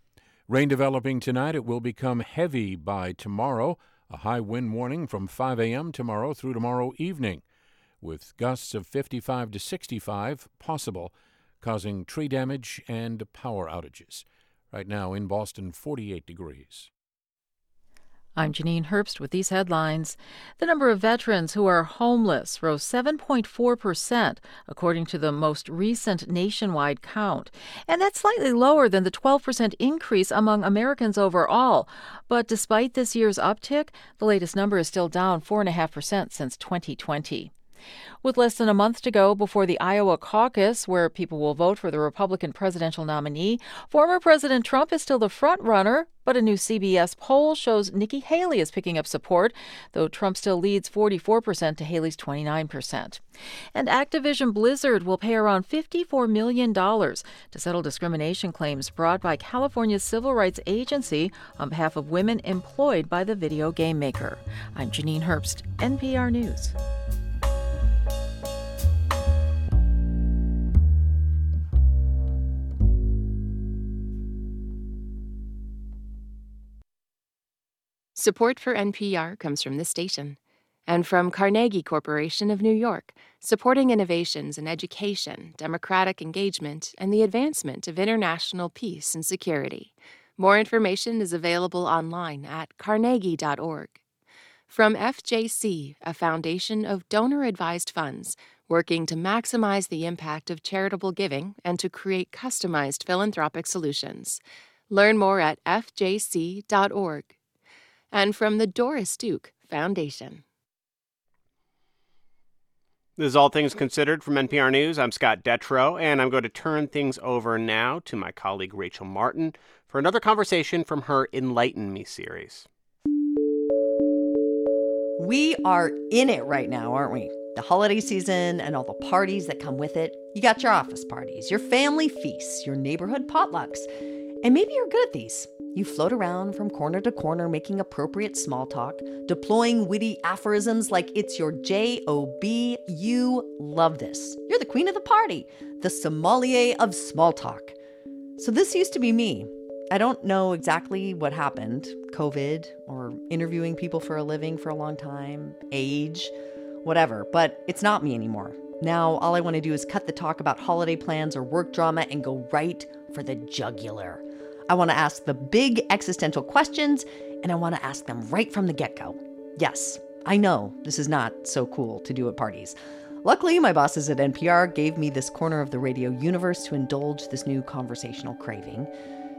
Rain developing tonight. It will become heavy by tomorrow. A high wind warning from 5 a.m. tomorrow through tomorrow evening, with gusts of 55 to 65 possible. causing tree damage and power outages. Right now in Boston, 48 degrees. I'm Janine Herbst with these headlines. The number of veterans who are homeless rose 7.4%, according to the most recent nationwide count. And that's slightly lower than the 12% increase among Americans overall. But despite this year's uptick, the latest number is still down 4.5% since 2020. With less than a month to go before the Iowa caucus, where people will vote for the Republican presidential nominee, former President Trump is still the front runner, but a new CBS poll shows Nikki Haley is picking up support, though Trump still leads 44% to Haley's 29%. And Activision Blizzard will pay around $54 million to settle discrimination claims brought by California's Civil Rights Agency on behalf of women employed by the video game maker. I'm Janine Herbst, NPR News. Support for NPR comes from this station and from Carnegie Corporation of New York, supporting innovations in education, democratic engagement, and the advancement of international peace and security. More information is available online at carnegie.org. From FJC, a foundation of donor advised funds working to maximize the impact of charitable giving and to create customized philanthropic solutions. Learn more at fjc.org and from the Doris Duke Foundation. This is All Things Considered from NPR News. I'm Scott Detrow, and I'm going to turn things over now to my colleague Rachel Martin for another conversation from her Enlighten Me series. We are in it right now, aren't we? The holiday season and all the parties that come with it. You got your office parties, your family feasts, your neighborhood potlucks. And maybe you're good at these. You float around from corner to corner making appropriate small talk, deploying witty aphorisms like it's your JOB. You love this. You're the queen of the party, the sommelier of small talk. So this used to be me. I don't know exactly what happened COVID, or interviewing people for a living for a long time, age, whatever, but it's not me anymore. Now, all I want to do is cut the talk about holiday plans or work drama and go right for the jugular. I want to ask the big existential questions, and I want to ask them right from the get go. Yes, I know this is not so cool to do at parties. Luckily, my bosses at NPR gave me this corner of the radio universe to indulge this new conversational craving.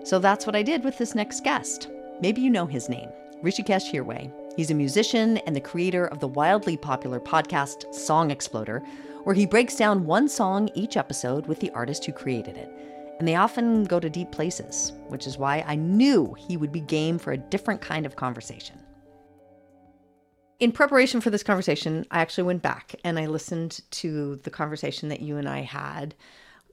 So that's what I did with this next guest. Maybe you know his name, Hrishikesh Hirway. He's a musician and the creator of the wildly popular podcast Song Exploder, where he breaks down one song each episode with the artist who created it and they often go to deep places, which is why I knew he would be game for a different kind of conversation. In preparation for this conversation, I actually went back and I listened to the conversation that you and I had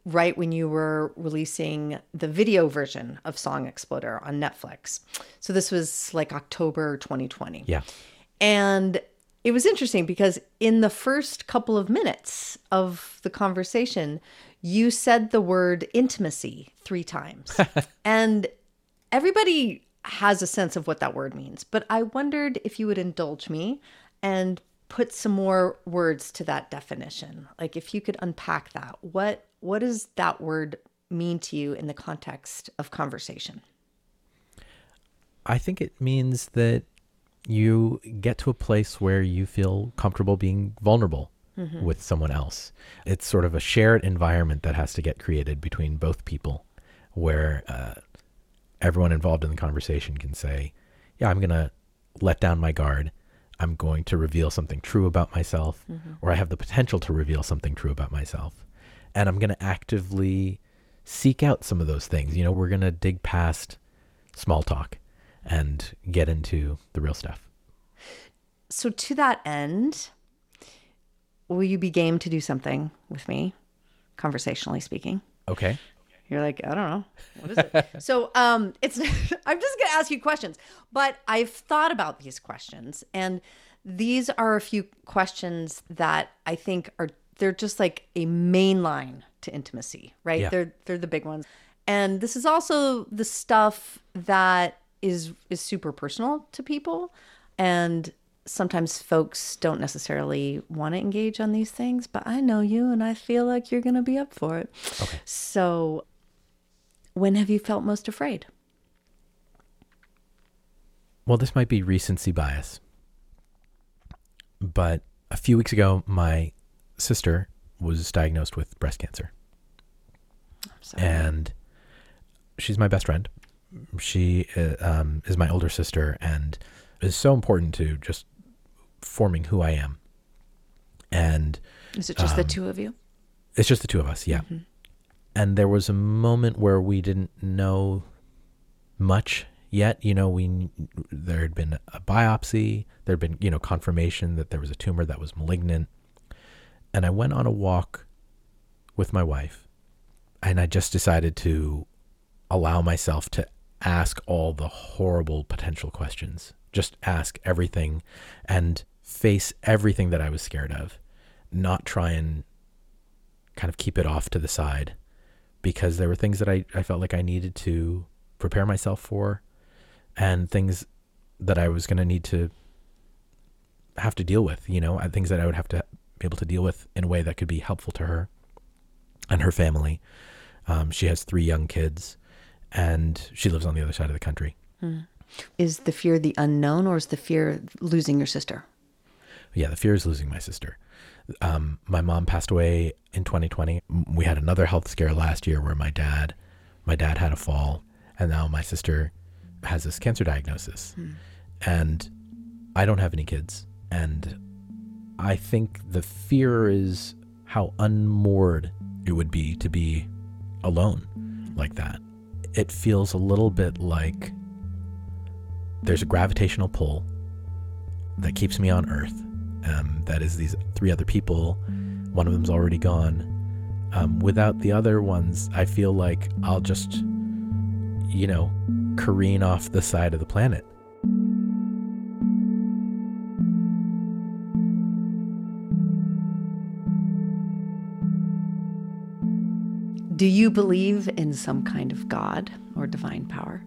right when you were releasing the video version of Song Exploder on Netflix. So this was like October 2020. Yeah. And it was interesting because in the first couple of minutes of the conversation, you said the word intimacy three times. and everybody has a sense of what that word means. But I wondered if you would indulge me and put some more words to that definition. Like if you could unpack that. What what does that word mean to you in the context of conversation? I think it means that you get to a place where you feel comfortable being vulnerable mm-hmm. with someone else. It's sort of a shared environment that has to get created between both people where uh, everyone involved in the conversation can say, Yeah, I'm going to let down my guard. I'm going to reveal something true about myself, mm-hmm. or I have the potential to reveal something true about myself. And I'm going to actively seek out some of those things. You know, we're going to dig past small talk and get into the real stuff. So, to that end, will you be game to do something with me, conversationally speaking? Okay. You're like, I don't know. What is it? so um it's I'm just gonna ask you questions. But I've thought about these questions and these are a few questions that I think are they're just like a main line to intimacy, right? Yeah. They're they're the big ones. And this is also the stuff that is is super personal to people and sometimes folks don't necessarily want to engage on these things, but I know you and I feel like you're going to be up for it. Okay. So, when have you felt most afraid? Well, this might be recency bias, but a few weeks ago, my sister was diagnosed with breast cancer. And she's my best friend. She uh, um, is my older sister and is so important to just forming who I am. And Is it just the um, two of you? It's just the two of us, yeah. Mhm. And there was a moment where we didn't know much yet. You know, we there had been a biopsy, there had been you know confirmation that there was a tumor that was malignant, and I went on a walk with my wife, and I just decided to allow myself to ask all the horrible potential questions. Just ask everything and face everything that I was scared of, not try and kind of keep it off to the side because there were things that I, I felt like I needed to prepare myself for and things that I was going to need to have to deal with, you know, things that I would have to be able to deal with in a way that could be helpful to her and her family. Um, she has three young kids and she lives on the other side of the country. Hmm. Is the fear the unknown or is the fear losing your sister? Yeah, the fear is losing my sister. Um, my mom passed away in 2020. We had another health scare last year where my dad, my dad had a fall, and now my sister has this cancer diagnosis. Hmm. And I don't have any kids, and I think the fear is how unmoored it would be to be alone like that. It feels a little bit like there's a gravitational pull that keeps me on Earth. Um, that is these three other people. One of them's already gone. Um, without the other ones, I feel like I'll just, you know, careen off the side of the planet. Do you believe in some kind of God or divine power?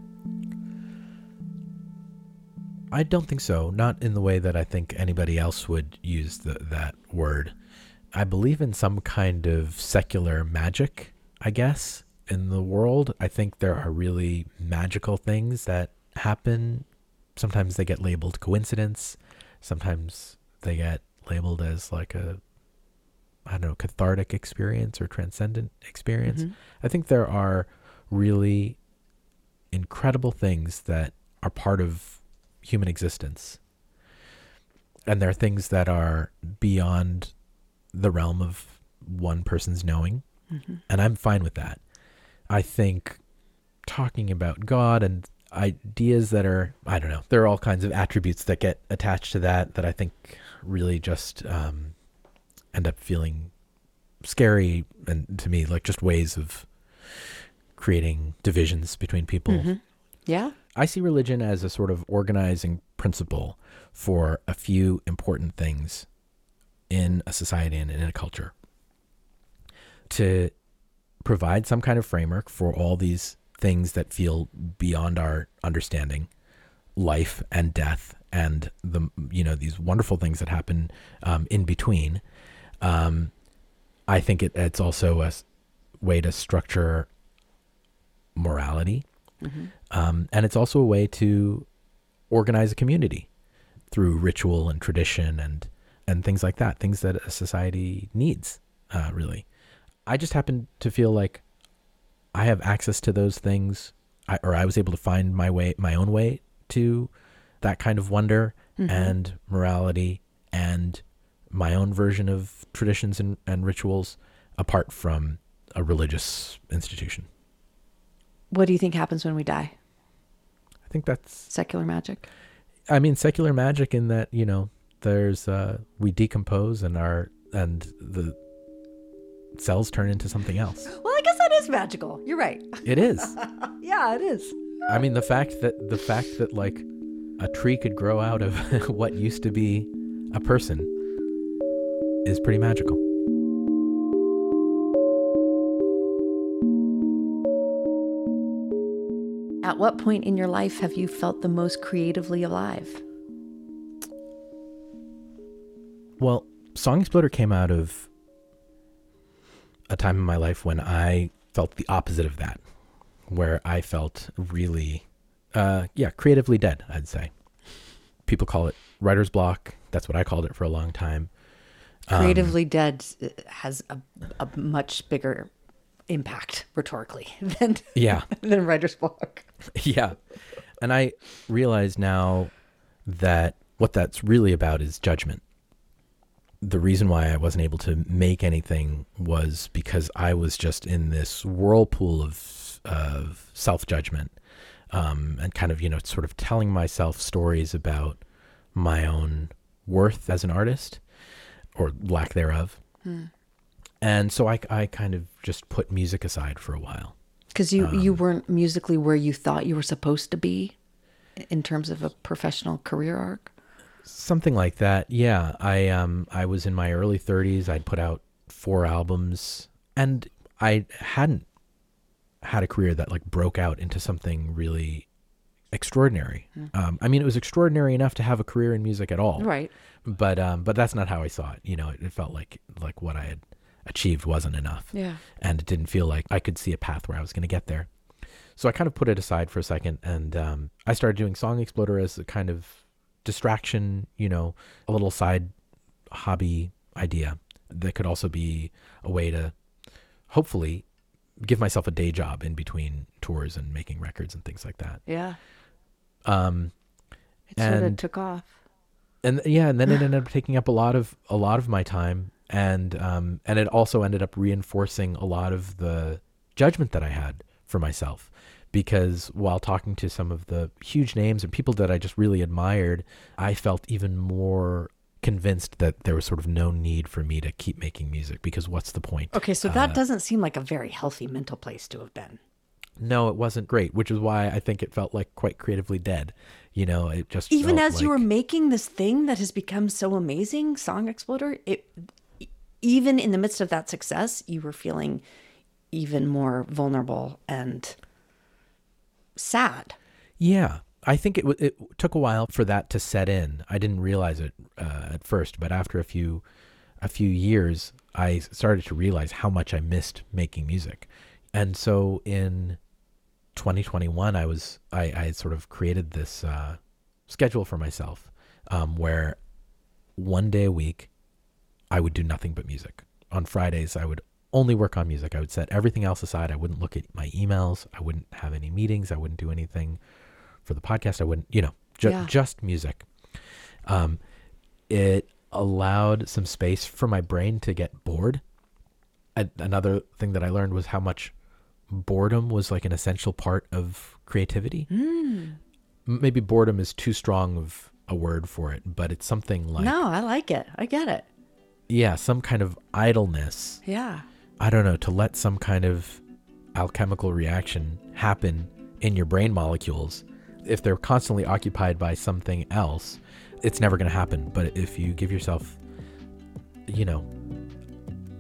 I don't think so. Not in the way that I think anybody else would use the, that word. I believe in some kind of secular magic, I guess, in the world. I think there are really magical things that happen. Sometimes they get labeled coincidence. Sometimes they get labeled as like a, I don't know, cathartic experience or transcendent experience. Mhm. I think there are really incredible things that are part of human existence. And there are things that are beyond the realm of one person's knowing. Mhm. And I'm fine with that. I think talking about God and ideas that are, I don't know, there are all kinds of attributes that get attached to that that I think really just um, end up feeling scary and to me like just ways of creating divisions between people. Mhm. Yeah. I see religion as a sort of organizing principle for a few important things in a society and in a culture. To provide some kind of framework for all these things that feel beyond our understanding, life and death, and the you know these wonderful things that happen um, in between. Um, I think it, it's also a way to structure morality. Mhm. Um, and it's also a way to organize a community through ritual and tradition and and things like that, things that a society needs, uh, really. I just happen to feel like I have access to those things, I, or I was able to find my way, my own way to that kind of wonder Mhm. and morality and my own version of traditions and, and rituals apart from a religious institution. What do you think happens when we die? I think that's secular magic. I mean, secular magic in that you know, there's uh, we decompose and our and the cells turn into something else. Well, I guess that is magical. You're right. It is. yeah, it is. I mean, the fact that the fact that like a tree could grow out of what used to be a person is pretty magical. At what point in your life have you felt the most creatively alive? Well, Song Exploder came out of a time in my life when I felt the opposite of that, where I felt really, uh, yeah, creatively dead, I'd say. People call it writer's block. That's what I called it for a long time. Um, creatively dead has a, a much bigger impact rhetorically than yeah than writer's block. Yeah, and I realize now that what that's really about is judgment. The reason why I wasn't able to make anything was because I was just in this whirlpool of of self judgment, um, and kind of you know sort of telling myself stories about my own worth as an artist or lack thereof. Hmm. And so I, I kind of just put music aside for a while. Because you, um, you weren't musically where you thought you were supposed to be in terms of a professional career arc? Something like that. Yeah. I um I was in my early 30s. I'd put out four albums and I hadn't had a career that like broke out into something really extraordinary. Mm. Um, I mean, it was extraordinary enough to have a career in music at all. Right. But um, but that's not how I saw it. You know, it, it, felt like like what I had achieved wasn't enough. Yeah. And it didn't feel like I could see a path where I was going to get there. So I kind of put it aside for a second, and um, I started doing Song Exploder as a kind of distraction. You know, a little side hobby idea that could also be a way to hopefully give myself a day job in between tours and making records and things like that. Yeah. Um, it sort of took off. And yeah, and then it ended up taking up a lot of a lot of my time, and um, and it also ended up reinforcing a lot of the judgment that I had for myself, because while talking to some of the huge names and people that I just really admired, I felt even more convinced that there was sort of no need for me to keep making music because what's the point? Okay, so that uh, doesn't seem like a very healthy mental place to have been. No, it wasn't great, which is why I think it felt like quite creatively dead. You know, it just even as like... you were making this thing that has become so amazing, Song Exploder. It even in the midst of that success, you were feeling even more vulnerable and sad. Yeah, I think it it took a while for that to set in. I didn't realize it uh, at first, but after a few a few years, I started to realize how much I missed making music. And so in 2021, I was I, I sort of created this uh, schedule for myself um, where one day a week I would do nothing but music. On Fridays, I would only work on music. I would set everything else aside. I wouldn't look at my emails. I wouldn't have any meetings. I wouldn't do anything for the podcast. I wouldn't, you know, ju- yeah. just music. Um, it allowed some space for my brain to get bored. I, another thing that I learned was how much boredom was like an essential part of creativity. Mm. Maybe boredom is too strong of a word for it, but it's something like No, I like it. I get it. Yeah, some kind of idleness. Yeah. I don't know, to let some kind of alchemical reaction happen in your brain molecules if they're constantly occupied by something else, it's never going to happen. But if you give yourself, you know,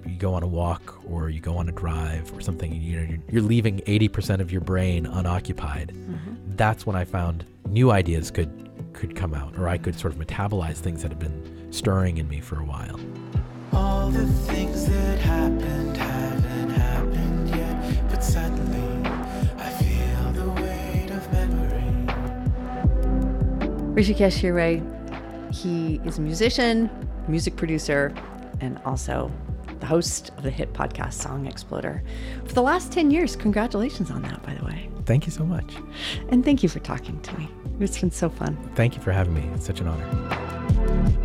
you go on a walk or you go on a drive or something, you know, you're, you're leaving 80% of your brain unoccupied. Mm-hmm. That's when I found new ideas could could come out, or I could sort of metabolize things that had been stirring in me for a while. All the things that happened haven't happened yet, but suddenly Hrishikesh Hirway, he is a musician, music producer, and also the host of the hit podcast Song Exploder. For the last 10 years, congratulations on that, by the way. Thank you so much. And thank you for talking to me. It's been so fun. Thank you for having me. It's such an honor.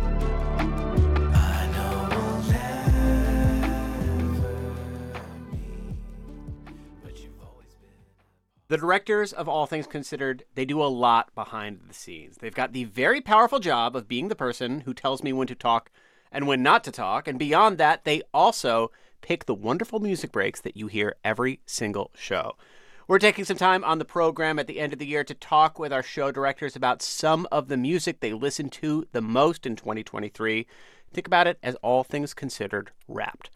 The directors of All Things Considered, they do a lot behind the scenes. They've got the very powerful job of being the person who tells me when to talk and when not to talk. And beyond that, they also pick the wonderful music breaks that you hear every single show. We're taking some time on the program at the end of the year to talk with our show directors about some of the music they listened to the most in 2023. Think about it as All Things Considered wrapped.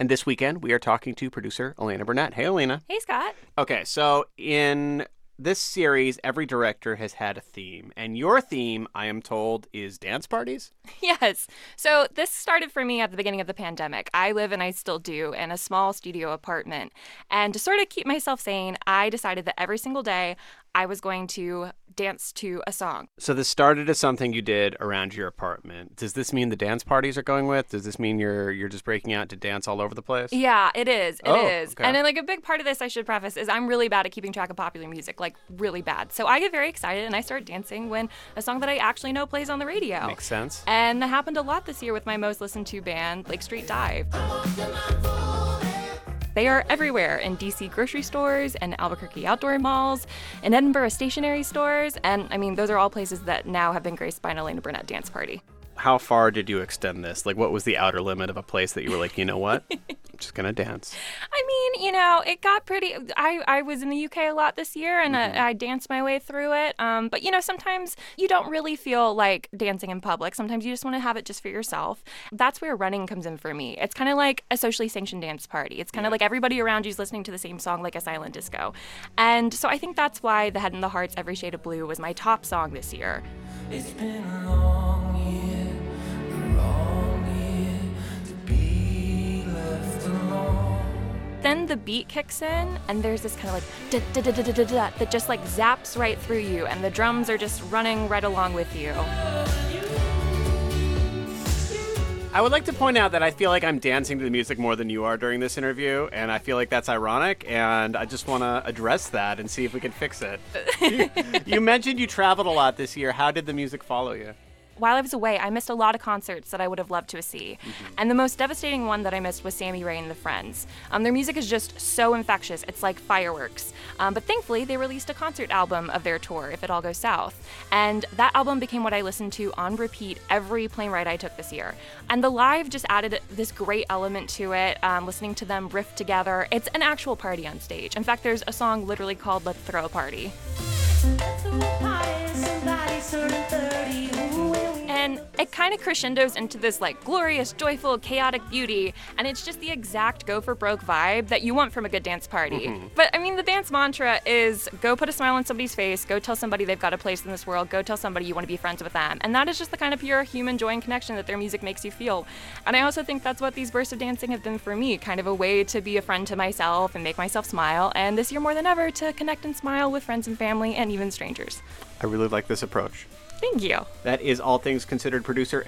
And this weekend, we are talking to producer Elena Burnett. Hey, Elena. Hey, Scott. Okay, so in this series, every director has had a theme, and your theme, I am told, is dance parties. Yes. So this started for me at the beginning of the pandemic. I live, and I still do, in a small studio apartment. And to sort of keep myself sane, I decided that every single day I was going to dance to a song. So this started as something you did around your apartment. Does this mean the dance parties are going with? Does this mean you're you're just breaking out to dance all over the place? Yeah, it is. It Oh, is. okay. And then, like a big part of this, I should preface, is I'm really bad at keeping track of popular music, like really bad. So I get very excited and I start dancing when a song that I actually know plays on the radio. Makes sense. And that happened a lot this year with my most listened to band, Lake Street Dive. They are everywhere in DC grocery stores and Albuquerque outdoor malls, in Edinburgh stationery stores, and I mean, those are all places that now have been graced by an Elena Burnett dance party. How far did you extend this? Like, what was the outer limit of a place that you were like, you know what, I'm just gonna dance? I mean, you know, it got pretty. I, I was in the UK a lot this year and Mm-hmm. I, I danced my way through it. Um, but, you know, sometimes you don't really feel like dancing in public. Sometimes you just want to have it just for yourself. That's where running comes in for me. It's kind of like a socially sanctioned dance party. It's kind of like everybody around you is listening to the same song like a silent disco. And so I think that's why The Head and the Heart's Every Shade of Blue was my top song this year. It's been a long then the beat kicks in and there's this kind of like da da da da da da da that just like zaps right through you and the drums are just running right along with you. I would like to point out that I feel like I'm dancing to the music more than you are during this interview, and I feel like that's ironic, and I just want to address that and see if we can fix it. you, you mentioned you traveled a lot this year. How did the music follow you? While I was away, I missed a lot of concerts that I would have loved to see. And the most devastating one that I missed was Sammy Rae and the Friends. Um, their music is just so infectious, it's like fireworks. Um, but thankfully, they released a concert album of their tour, If It All Goes South. And that album became what I listened to on repeat every plane ride I took this year. And the live just added this great element to it, um, listening to them riff together. It's an actual party on stage. In fact, there's a song literally called Let's Throw a Party. And it kind of crescendos into this like glorious, joyful, chaotic beauty, and it's just the exact go for broke vibe that you want from a good dance party. Mhm. But I mean, the dance mantra is go put a smile on somebody's face, go tell somebody they've got a place in this world, go tell somebody you want to be friends with them. And that is just the kind of pure human joy and connection that their music makes you feel. And I also think that's what these bursts of dancing have been for me kind of a way to be a friend to myself and make myself smile. And this year more than ever, to connect and smile with friends and family and even strangers. I really like this approach. Thank you. That is All Things Considered producer